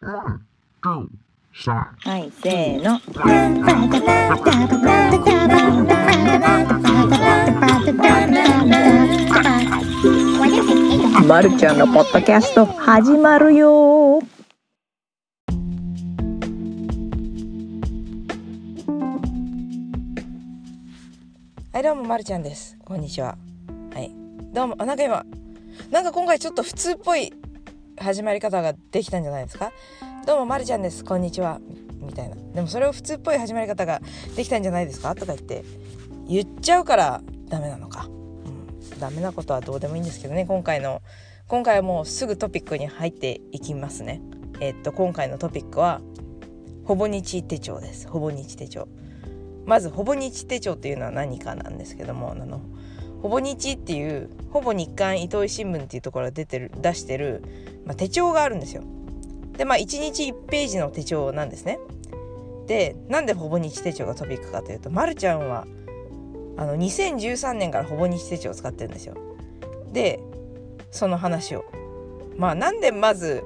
はい、せーの。まるちゃんのポッドキャスト始まるよ。はいどうもまるちゃんです。こんにちは。はい。どうもあなんか今なんか今回ちょっと普通っぽい始まり方ができたんじゃないですか？どうもまるちゃんです。こんにちは。みたいな。でもそれを普通っぽい始まり方ができたんじゃないですか？とか言って言っちゃうからダメなのか、うん、ダメなことはどうでもいいんですけどね。今回の今回はもうすぐトピックに入っていきますね。えっと今回のトピックはほぼ日手帳です。ほぼ日手帳。まずほぼ日手帳っていうのは何かなんですけどもあのほぼ日っていうほぼ日刊糸井新聞っていうところが出てる出してる、まあ、手帳があるんですよ。でまあ1日1ページの手帳なんですね。でなんでほぼ日手帳がトピックかというとまるちゃんはあの2013年からほぼ日手帳を使ってるんですよ。でその話をまあなんでまず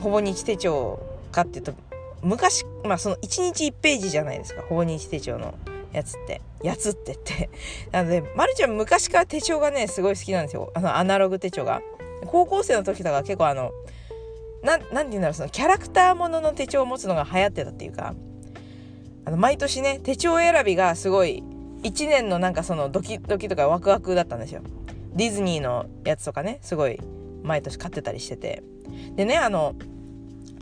ほぼ日手帳かっていうと昔まあその1日1ページじゃないですかほぼ日手帳のやつってやつってって。なのでまるちゃん昔から手帳がねすごい好きなんですよ。あのアナログ手帳が。高校生の時とか結構あのなて言うんだろうそのキャラクターものの手帳を持つのが流行ってたっていうか。あの毎年ね手帳選びがすごい1年のなんかそのドキドキとかワクワクだったんですよ。ディズニーのやつとかねすごい毎年買ってたりしてて。でねあの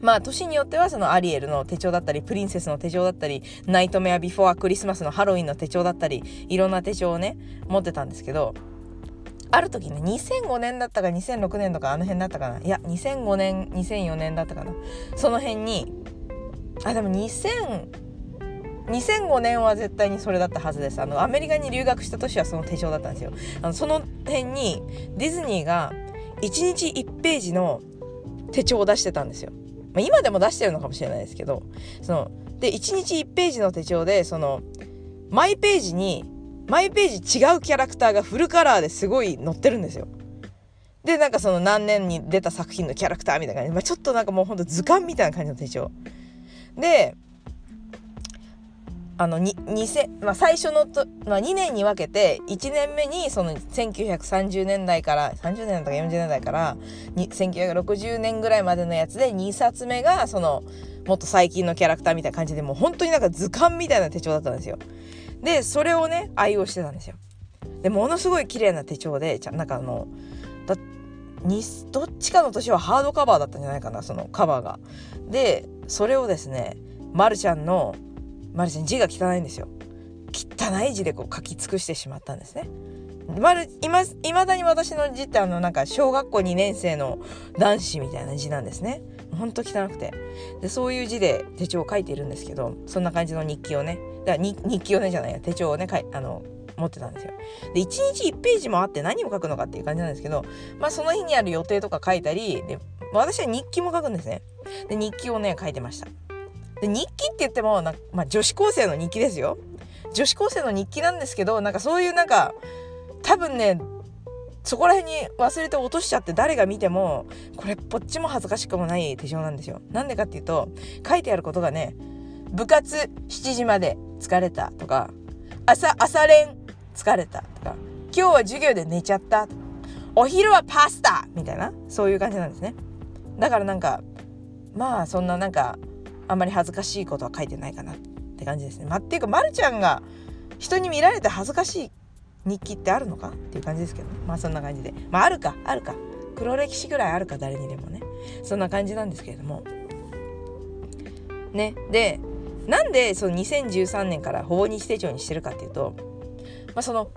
まあ年によってはそのアリエルの手帳だったりプリンセスの手帳だったりナイトメアビフォアクリスマスのハロウィンの手帳だったりいろんな手帳をね持ってたんですけどある時ね2005年だったか2006年とかあの辺だったかな。いや2005年2004年だったかな。その辺にあでも2000 2005年は絶対にそれだったはずです。あのアメリカに留学した年はその手帳だったんですよ。あのその辺にディズニーが1日1ページの手帳を出してたんですよ。まあ、今でも出してるのかもしれないですけどそので1日1ページの手帳でそのマイページにマイページ違うキャラクターがフルカラーですごい載ってるんですよ。でなんかその何年に出た作品のキャラクターみたいな感じで、まあ、ちょっとなんかもうほんと図鑑みたいな感じの手帳。であの2000、まあ、最初のと、まあ、2年に分けて1年目にその1930年代から30年代とか40年代から1960年ぐらいまでのやつで2冊目がそのもっと最近のキャラクターみたいな感じでもう本当になんか図鑑みたいな手帳だったんですよ。でそれをね愛用してたんですよ。でものすごい綺麗な手帳でなんかあのだにどっちかの年はハードカバーだったんじゃないかなそのカバーが。でそれをですねまるちゃんのマルちゃん字が汚いんですよ。汚い字でこう書き尽くしてしまったんですね。まるいまだに私の字ってあのなんか小学校2年生の男子みたいな字なんですね。ほんと汚くて。でそういう字で手帳を書いているんですけどそんな感じの日記をね。だから日記をねじゃないや。手帳をねかいあの持ってたんですよ。で1日1ページもあって何を書くのかっていう感じなんですけどまあその日にある予定とか書いたりで私は日記も書くんですね。で日記をね書いてました。で日記って言ってもな、まあ、女子高生の日記ですよ。女子高生の日記なんですけどなんかそういうなんか多分ねそこら辺に忘れて落としちゃって誰が見てもこれぽっちも恥ずかしくもない手帳なんですよ。なんでかっていうと書いてあることがね部活7時まで疲れたとか朝朝練疲れたとか今日は授業で寝ちゃったとかお昼はパスタみたいなそういう感じなんですね。だからなんかまあそんななんかあんまり恥ずかしいことは書いてないかなって感じですね。まあ、っていうか、まるちゃんが人に見られて恥ずかしい日記ってあるのかっていう感じですけどね。まあそんな感じで。まああるか、あるか。黒歴史ぐらいあるか、誰にでもね。そんな感じなんですけれども。ね。で、なんでその2013年からほぼ日手帳にしてるかっていうと、まあその、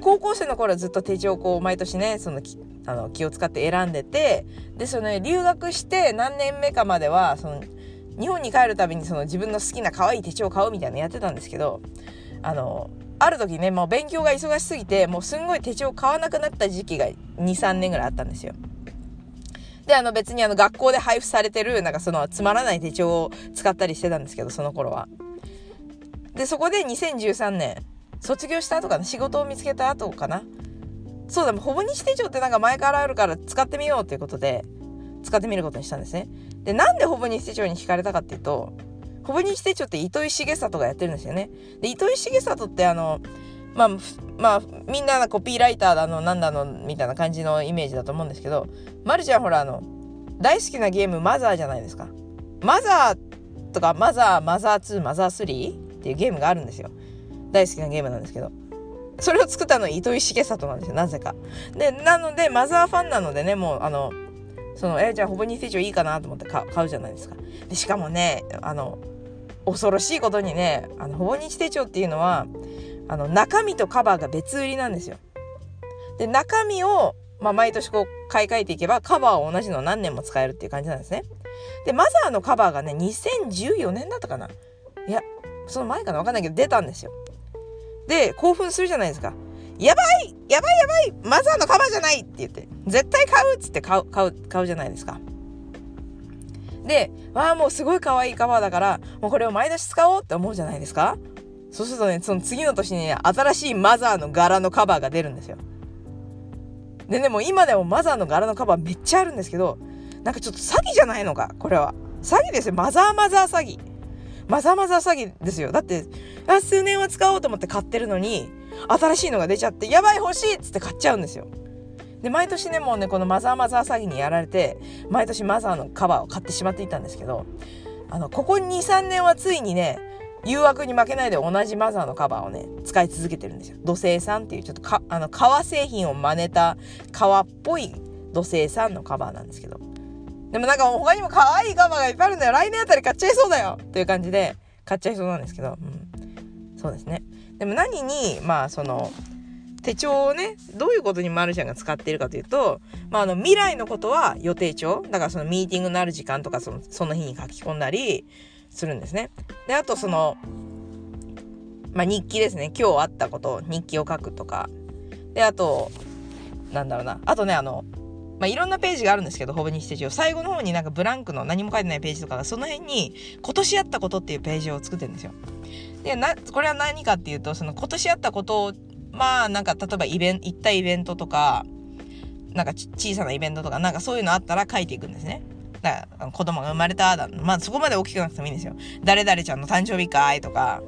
高校生の頃はずっと手帳をこう毎年ね、そのあの気を使って選んでて、で、その、ね、留学して何年目かまでは、その、日本に帰るたびにその自分の好きな可愛い手帳を買うみたいなのやってたんですけどあのある時ねもう勉強が忙しすぎてもうすんごい手帳買わなくなった時期が23年ぐらいあったんですよ。であの別にあの学校で配布されてるなんかそのつまらない手帳を使ったりしてたんですけどその頃は。でそこで2013年卒業した後かな仕事を見つけた後かなそうだほぼ日手帳ってなんか前からあるから使ってみようということで使ってみることにしたんですね。でなんでほぼ日手帳に惹かれたかっていうとほぼ日手帳って糸井重里がやってるんですよね。で糸井重里ってあのまあ、まあ、みんなコピーライターだの、なんだの、みたいな感じのイメージだと思うんですけど、まるちゃんほら、あの、大好きなゲームマザーじゃないですか。マザーとか、マザー、マザー2、マザー3っていうゲームがあるんですよ。大好きなゲームなんですけど。それを作ったのは糸井重里なんですよ、なぜか。で、なので、マザーファンなのでね、もう、あの、その、え、じゃあ、ほぼ日手帳いいかなと思って買うじゃないですか。で、しかもね、あの、恐ろしいことにね、あの、ほぼ日手帳っていうのは、あの、中身とカバーが別売りなんですよ。で、中身を、まあ、毎年こう、買い替えていけば、カバーを同じの何年も使えるっていう感じなんですね。で、マザーのカバーがね、2014年だったかないや、その前かなわかんないけど、出たんですよ。で、興奮するじゃないですか。やばいやばいやばいマザーのカバーじゃないって言って、絶対買うっつって買う、買う、買うじゃないですか。で、わあ、もうすごい可愛いカバーだから、もうこれを毎年使おうって思うじゃないですかそうするとね、その次の年にね、新しいマザーの柄のカバーが出るんですよ。でね、も今でもマザーの柄のカバーめっちゃあるんですけど、なんかちょっと詐欺じゃないのか、これは。詐欺ですよ。マザーマザー詐欺。マザーマザー詐欺ですよ。だって、数年は使おうと思って買ってるのに、新しいのが出ちゃって、やばい欲しいっつって買っちゃうんですよ。で、毎年ね、もうね、このマザーマザー詐欺にやられて、毎年マザーのカバーを買ってしまっていたんですけど、あの、ここ2、3年はついにね、誘惑に負けないで同じマザーのカバーをね、使い続けてるんですよ。土星さんっていうちょっとか、あの、革製品を真似た革っぽい土星さんのカバーなんですけど。でもなんか他にも可愛いカバーがいっぱいあるんだよ。来年あたり買っちゃいそうだよっていう感じで買っちゃいそうなんですけど。うん。そうですね。でも何に、まあその、手帳をね、どういうことにマルちゃんが使っているかというと、まあ、あの、未来のことは予定帳。だからそのミーティングのある時間とか、その、その日に書き込んだり、するんですね。で、あとその、まあ、日記ですね。今日あったことを日記を書くとか。で、あと、なんだろうな。あとね、あの、まあ、いろんなページがあるんですけど、ほぼ日ステージを。最後の方になんかブランクの何も書いてないページとかが、その辺に、今年あったことっていうページを作ってるんですよ。で、な、これは何かっていうと、その今年あったことを、まあ、なんか、例えばイベント、行ったイベントとか、なんか小さなイベントとか、なんかそういうのあったら書いていくんですね。だから子供が生まれただまあそこまで大きくなくてもいいんですよ誰々ちゃんの誕生日会とか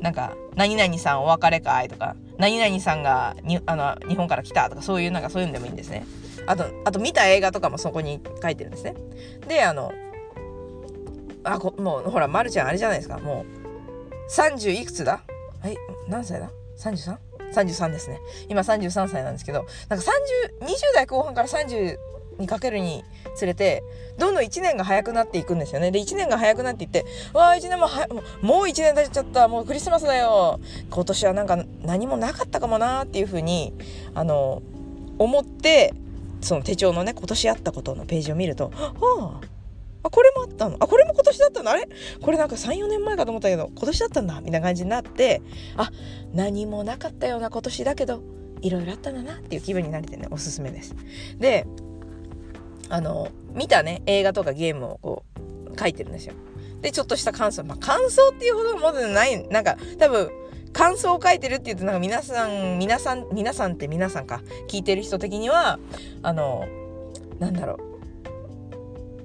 なんか何々さんお別れ会とか何々さんがにあの日本から来たとかそういうなんかそういうのでもいいんですね。あとあと見た映画とかもそこに書いてるんですね。であのあこもうほら、ま、るちゃんあれじゃないですか。もう30いくつだ？はい何歳だ？33?33 ですね。今33歳なんですけどなんか3020代後半から30にかけるにつれてどんどん1年が早くなっていくんですよね。で1年が早くなっていってわあ1年もはもう1年経っちゃった。もうクリスマスだよ。今年はなんか何もなかったかもなっていうふうにあの思ってその手帳のね今年あったことのページを見るとはああ、これもあったの？あ、これも今年だったの？あれ？これなんか3、4年前かと思ったけど、今年だったんだ。みたいな感じになって、あ、何もなかったような今年だけど、いろいろあったんだなっていう気分になれてね、おすすめです。で、あの、見たね、映画とかゲームをこう、書いてるんですよ。で、ちょっとした感想。まあ、感想っていうほどのものじゃない、なんか、多分、感想を書いてるって言うと、なんか皆さん、皆さん、皆さんって皆さんか、聞いてる人的には、あの、なんだろ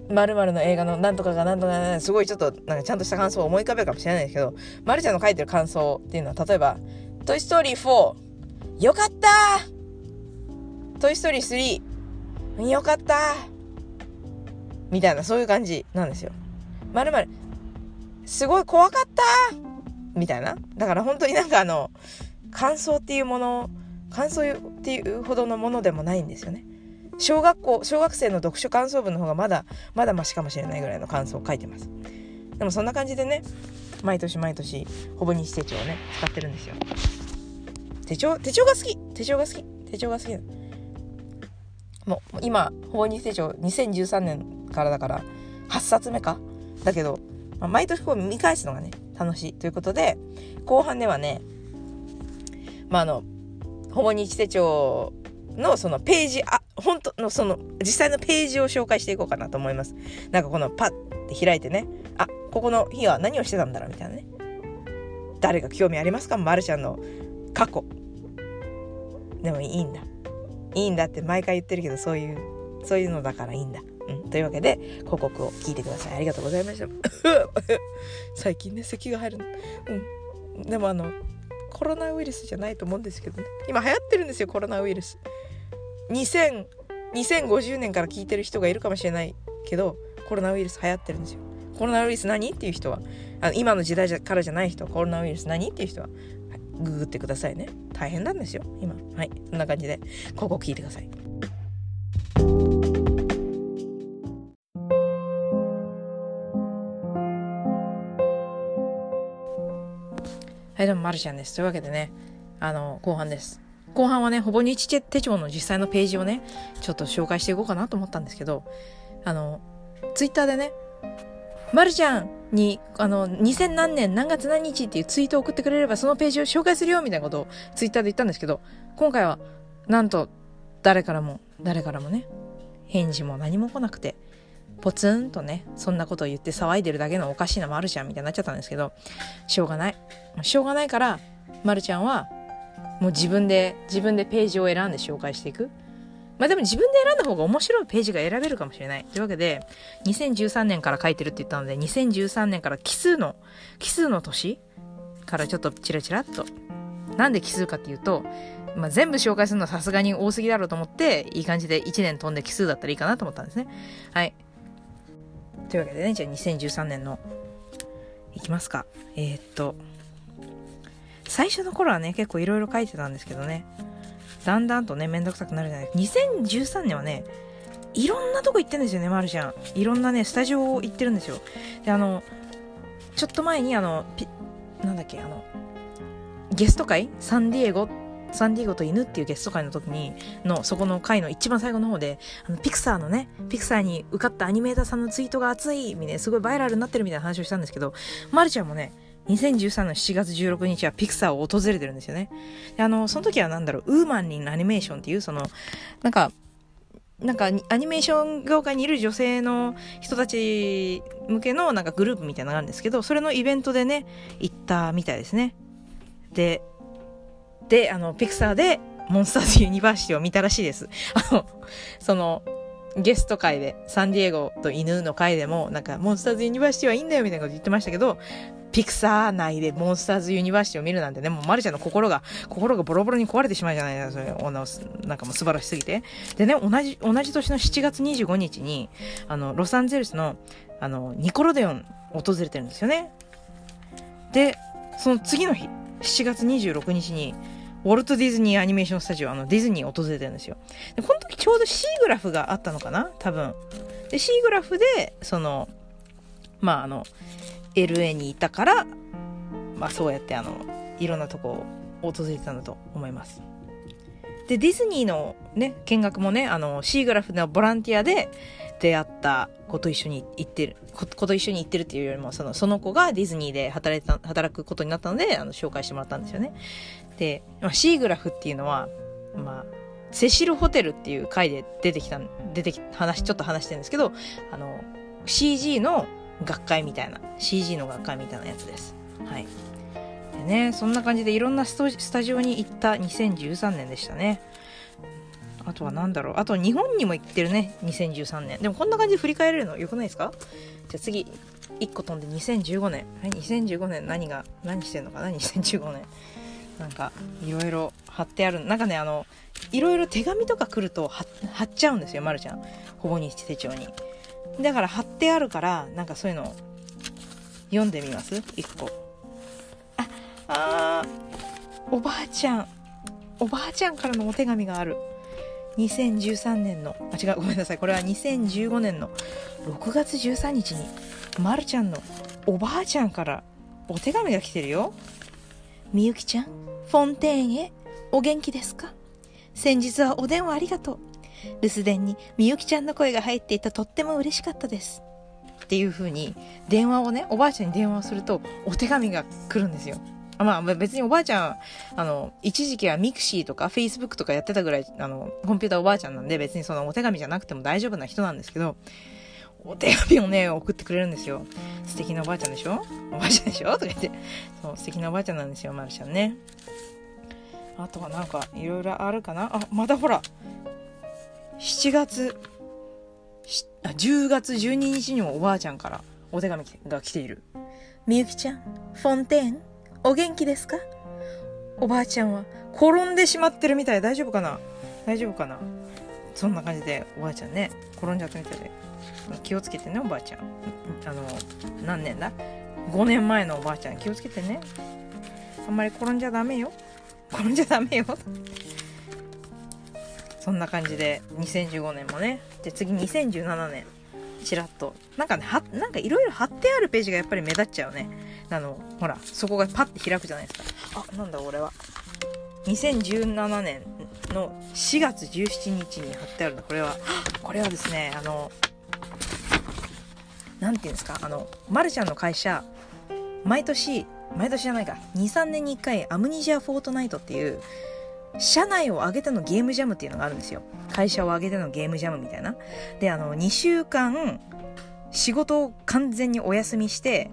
う。まるの映画のなんとかがなんとかすごいちょっとなんかちゃんとした感想を思い浮かべるかもしれないですけど、まるちゃんの書いてる感想っていうのは、例えば、トイストーリー4、よかったトイストーリー3、よかったみたいな、そういう感じなんですよ。まるまる、すごい怖かったみたいな。だから本当になんかあの、感想っていうもの、感想っていうほどのものでもないんですよね。小学校、小学生の読書感想文の方がまだ、まだマシかもしれないぐらいの感想を書いてます。でもそんな感じでね、毎年毎年、ほぼ日手帳をね、使ってるんですよ。手帳、手帳が好き手帳が好き手帳が好きもう今、ほぼ日手帳2013年からだから8冊目か？だけど、まあ、毎年こう見返すのがね楽しい。ということで後半ではねまああのほぼ日手帳のそのページあ本当のその実際のページを紹介していこうかなと思います。なんかこのパッて開いてねあここの日は何をしてたんだろうみたいなね。誰が興味ありますか？まるちゃんの過去。でもいいんだ。いいんだって毎回言ってるけどそういうそういうのだからいいんだうんというわけで、広告を聞いてください。ありがとうございました。最近ね、咳が入るの。うん。でもあの、コロナウイルスじゃないと思うんですけどね。今流行ってるんですよ、コロナウイルス。2000、2050年から聞いてる人がいるかもしれないけど、コロナウイルス流行ってるんですよ。コロナウイルス何？っていう人は、あの今の時代からじゃない人、コロナウイルス何？っていう人は、ググってくださいね。大変なんですよ、今。はい。そんな感じで、ここ聞いてください。はい、どうも、まるちゃんです。というわけでね、あの、後半です。後半はね、ほぼ日手帳の実際のページをね、ちょっと紹介していこうかなと思ったんですけど、あの、ツイッターでね、まるちゃんに、あの、2000何年何月何日っていうツイートを送ってくれればそのページを紹介するよみたいなことをツイッターで言ったんですけど、今回は、なんと、誰からも、誰からもね、返事も何も来なくて、ポツンとね、そんなことを言って騒いでるだけのおかしいなまるちゃんみたいになっちゃったんですけど、しょうがない。しょうがないから、まるちゃんは、もう自分で、自分でページを選んで紹介していく。まあでも自分で選んだ方が面白いページが選べるかもしれない。というわけで、2013年から書いてるって言ったので、2013年から奇数の、奇数の年からちょっとチラチラっと。なんで奇数かっていうと、まあ全部紹介するのはさすがに多すぎだろうと思って、いい感じで1年飛んで奇数だったらいいかなと思ったんですね。はい。というわけでね、じゃあ2013年の、いきますか。えー、っと、最初の頃はね、結構いろいろ書いてたんですけどね、だんだんとね、めんどくさくなるじゃない2013年はね、いろんなとこ行ってんですよね、まるちゃん。いろんなね、スタジオ行ってるんですよ。で、あの、ちょっと前にあの、ピなんだっけ、あの、ゲスト会？サンディエゴ、サンディエゴと犬っていうゲスト会の時に、の、そこの会の一番最後の方で、あの、ピクサーのね、ピクサーに受かったアニメーターさんのツイートが熱いみたいな、すごいバイラルになってるみたいな話をしたんですけど、まるちゃんもね、2013年7月16日はピクサーを訪れてるんですよね。あの、その時はなんだろう、ウーマンリンアニメーションっていう、その、なんか、なんか、アニメーション業界にいる女性の人たち向けのなんかグループみたいなのがあるんですけど、それのイベントでね、行ったみたいですね。で、で、あの、ピクサーでモンスターズユニバーシティを見たらしいです。あの、その、ゲスト会で、サンディエゴと犬の会でも、なんか、モンスターズユニバーシティはいいんだよみたいなこと言ってましたけど、ピクサー内でモンスターズユニバーシティを見るなんてね、もうマルちゃんの心が、心がボロボロに壊れてしまうじゃないですか、それ、なんかもう素晴らしすぎて。でね、同じ、同じ年の7月25日に、あの、ロサンゼルスの、あの、ニコロデオン訪れてるんですよね。で、その次の日、7月26日に、ウォルト・ディズニーアニメーションスタジオ、あの、ディズニーを訪れてるんですよ。で、この時ちょうど C グラフがあったのかな？多分。で、C グラフで、その、まあ、あの、LA にいたから、まあそうやってあの、いろんなとこを訪れてたんだと思います。で、ディズニーのね、見学もね、あの、シーグラフのボランティアで出会った子と一緒に行ってる、子と一緒に行ってるっていうよりも、その、その子がディズニーで働いた、働くことになったので、あの、紹介してもらったんですよね。で、まあ、シーグラフっていうのは、まあ、セシルホテルっていう回で出てきた、出てき、話、ちょっと話してるんですけど、あの、CG の学会みたいな CG の学会みたいなやつです。はい。でねそんな感じでいろんなスタジオに行った2013年でしたね。あとは何だろう。あと日本にも行ってるね。2013年。でもこんな感じで振り返れるの？よくないですか？じゃあ次。1個飛んで2015年。はい2015年。何が何してんのか？な2015年？なんかいろいろ貼ってある。なんかねあのいろいろ手紙とか来ると貼っちゃうんですよまるちゃん。ほぼ日手帳に。だから貼ってあるから、なんかそういうの読んでみます？一個。あ、あー、おばあちゃん。おばあちゃんからのお手紙がある。2013年の、あ、違う、ごめんなさい。これは2015年の6月13日に、まるちゃんのおばあちゃんからお手紙が来てるよ。みゆきちゃん、フォンテーンへ、お元気ですか？先日はお電話ありがとう。留守電にみゆきちゃんの声が入っていたとっても嬉しかったです。っていう風に電話をね、おばあちゃんに電話をするとお手紙が来るんですよ。まあ別におばあちゃん、あの、一時期はミクシーとかフェイスブックとかやってたぐらい、あの、コンピューターおばあちゃんなんで別にそのお手紙じゃなくても大丈夫な人なんですけど、お手紙をね、送ってくれるんですよ。素敵なおばあちゃんでしょ？おばあちゃんでしょ？とか言って。そう、素敵なおばあちゃんなんですよ、まるちゃんね。あとはなんか、いろいろあるかな？あ、またほら、7月、あ10月12日にもおばあちゃんからお手紙が来ている。みゆきちゃん、フォンテーン、お元気ですか？おばあちゃんは転んでしまってるみたい。大丈夫かな？大丈夫かな？そんな感じでおばあちゃんね、転んじゃったみたいで。気をつけてね、おばあちゃん。あの、何年だ ?5 年前のおばあちゃん気をつけてね。あんまり転んじゃダメよ。転んじゃダメよ。そんな感じで、2015年もね。で、次2017年。ちらっと。なんかね、は、なんかいろいろ貼ってあるページがやっぱり目立っちゃうね。あの、ほら、そこがパッて開くじゃないですか。あ、なんだ俺は。2017年の4月17日に貼ってあるの。これは、これはですね、あの、なんていうんですか、あの、まるちゃんの会社、毎年、毎年じゃないか、2、3年に1回、アムニジア・フォートナイトっていう、社内を挙げてのゲームジャムっていうのがあるんですよ。会社を挙げてのゲームジャムみたいな。で、あの、2週間、仕事を完全にお休みして、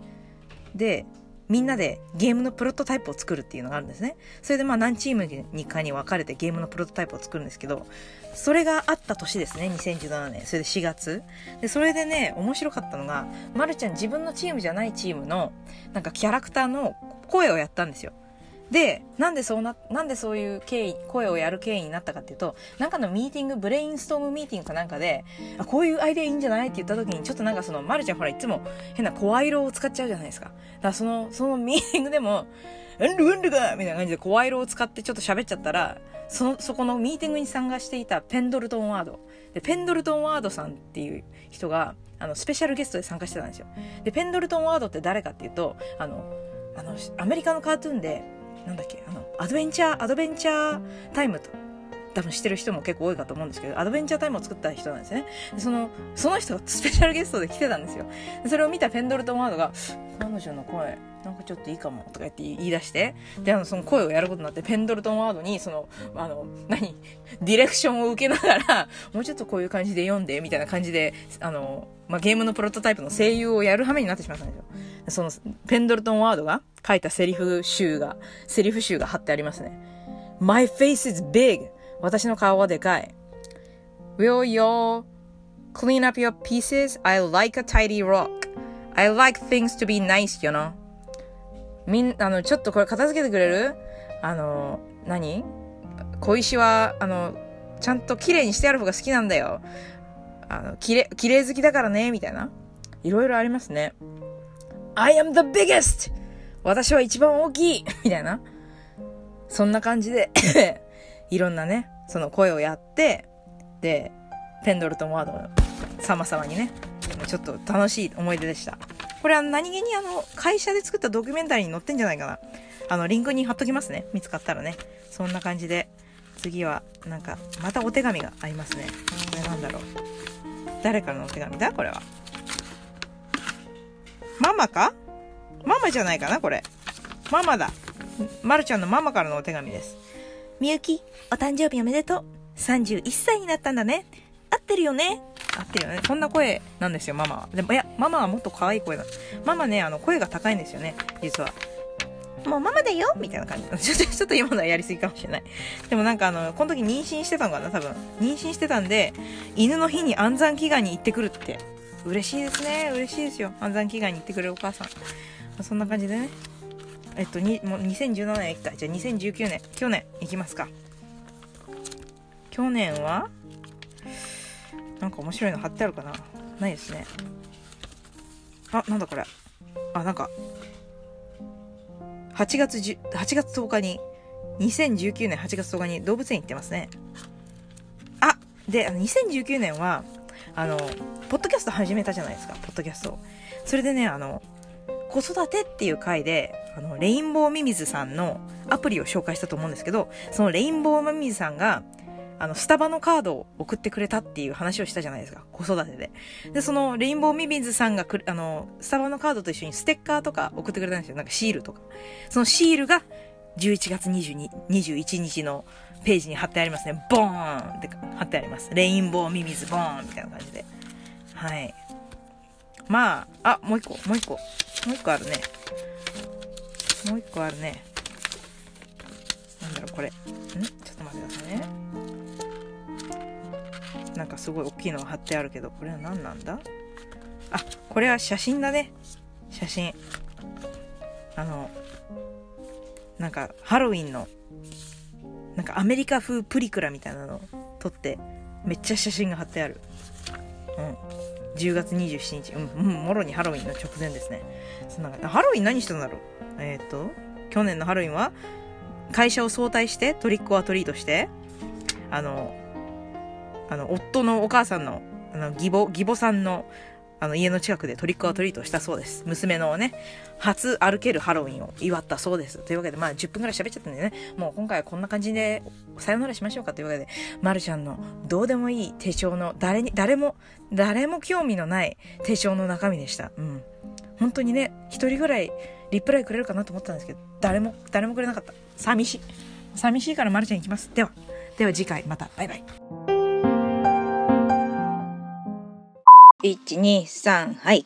で、みんなでゲームのプロトタイプを作るっていうのがあるんですね。それでまあ何チームにかに分かれてゲームのプロトタイプを作るんですけど、それがあった年ですね、2017年。それで4月。で、それでね、面白かったのが、まるちゃん自分のチームじゃないチームの、なんかキャラクターの声をやったんですよ。で、なんでそうな、なんでそういう経緯、声をやる経緯になったかっていうと、なんかのミーティング、ブレインストームミーティングかなんかで、あ、こういうアイデアいいんじゃないって言った時に、ちょっとなんかその、まるちゃんほらいつも変な声色を使っちゃうじゃないですか。だからその、そのミーティングでも、うんるうんるがみたいな感じで声色を使ってちょっと喋っちゃったら、その、そこのミーティングに参加していたペンドルトンワード。で、ペンドルトンワードさんっていう人が、あの、スペシャルゲストで参加してたんですよ。で、ペンドルトンワードって誰かっていうと、あの、あの、アメリカのカートゥーンで、なんだっけ、あの、アドベンチャー、アドベンチャータイムと、多分知ってる人も結構多いかと思うんですけど、アドベンチャータイムを作った人なんですね。その、その人がスペシャルゲストで来てたんですよ。それを見たペンドルトンワードが、彼女の声、なんかちょっといいかも、とか言って言い出して、で、あの、その声をやることになって、ペンドルトンワードに、その、あの、何？ディレクションを受けながら、もうちょっとこういう感じで読んで、みたいな感じで、あの、まあ、ゲームのプロトタイプの声優をやる羽目になってしまったんですよ。その、ペンドルトンワードが書いたセリフ集が、セリフ集が貼ってありますね。My face is big. 私の顔はでかい。Will you clean up your pieces? I like a tidy rock. I like things to be nice, you know? みん、あの、ちょっとこれ片付けてくれる？あの、何？小石は、あの、ちゃんと綺麗にしてある方が好きなんだよ。あの、綺麗、綺麗好きだからね、みたいな。いろいろありますね。I am the biggest! 私は一番大きい みたいな。そんな感じで いろんなね、その声をやって、で、ペンドルトンワードの様々にね、ちょっと楽しい思い出でした。これは何気にあの、会社で作ったドキュメンタリーに載ってんじゃないかな。あの、リンクに貼っときますね。見つかったらね。そんな感じで、次は、なんか、またお手紙がありますね。これなんだろう。誰からのお手紙だ？これは。ママか？ママじゃないかなこれ。ママだ。まるちゃんのママからのお手紙です。みゆき、お誕生日おめでとう。31歳になったんだね。合ってるよね。合ってるよね。こんな声なんですよ、ママは。でも、いや、ママはもっと可愛い声だ。ママね、あの、声が高いんですよね、実は。もうママだよみたいな感じ。ちょっと、ちょっと今のはやりすぎかもしれない。でもなんかあの、この時妊娠してたのかな多分。妊娠してたんで、犬の日に安産祈願に行ってくるって嬉しいですね。嬉しいですよ。安産祈願に行ってくれるお母さん。そんな感じでね。えっと、にもう2017年行った。じゃあ2019年、去年行きますか。去年はなんか面白いの貼ってあるかな？ないですね。あ、なんだこれ。あ、なんか、8月10、8月10日に、2019年8月10日に動物園行ってますね。あ、で、あの、2019年は、あの、ポッドキャスト始めたじゃないですか、ポッドキャスト。それでね、あの、子育てっていう回で、あの、レインボーミミズさんのアプリを紹介したと思うんですけど、そのレインボーミミズさんが、あの、スタバのカードを送ってくれたっていう話をしたじゃないですか。子育てで。で、その、レインボーミミズさんがくあの、スタバのカードと一緒にステッカーとか送ってくれたんですよ。なんかシールとか。そのシールが、11月22 21日のページに貼ってありますね。ボーンって貼ってあります。レインボーミミズボーンみたいな感じで。はい。まあ、あ、もう一個、もう一個。もう一個あるね。もう一個あるね。なんだろう、これ。ん？ちょっと待ってくださいね。なんかすごい大きいのが貼ってあるけどこれは何なんだ？あこれは写真だね。写真。あのなんかハロウィンのなんかアメリカ風プリクラみたいなのを撮ってめっちゃ写真が貼ってある。うん。10月27日。うん、うん、もろにハロウィンの直前ですね。そなんなハロウィン何してたんだろう？えっ、ー、と去年のハロウィンは会社を早退してトリックオアトリートしてあのあの夫のお母さんのあの義母義母さんのあの家の近くでトリックアトリートしたそうです。娘のね、初歩けるハロウィンを祝ったそうです。というわけで、まあ10分くらい喋っちゃったんでね、もう今回はこんな感じでさよならしましょうかというわけで、まるちゃんのどうでもいい手帳の誰に、誰も、誰も興味のない手帳の中身でした。うん。本当にね、一人ぐらいリプライくれるかなと思ったんですけど、誰も、誰もくれなかった。寂しい。寂しいからまるちゃん行きます。では、では次回また。バイバイ。123はい。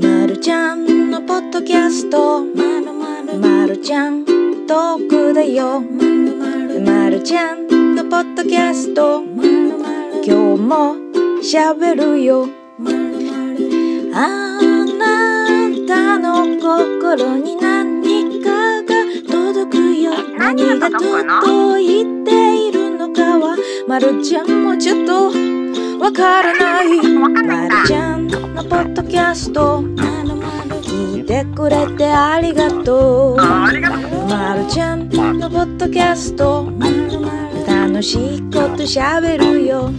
まるちゃんのポッドキャスト。まるまる。まるちゃんトークだよ。まるまる。まるちゃんのポッドキャスト。まるまる今日もしゃべるよ。まるまるあなたの心に何かが届くよ。何が届いているのかはまるちゃんもちょっとわからない。まるちゃんのポッドキャスト聞いてくれてありがとう。まるちゃんのポッドキャスト楽しいことしゃべるよ。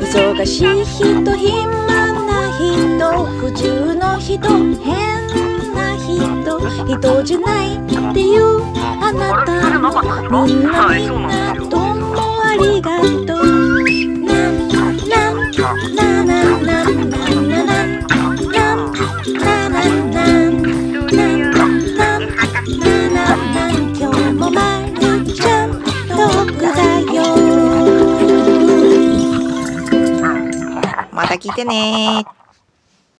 忙しい人暇な人普通の人変な人人じゃないっていうあなた。もみんなみんなどうもありがと。うなんなんななななななな今日もまるちゃんとくだよまた聞いてね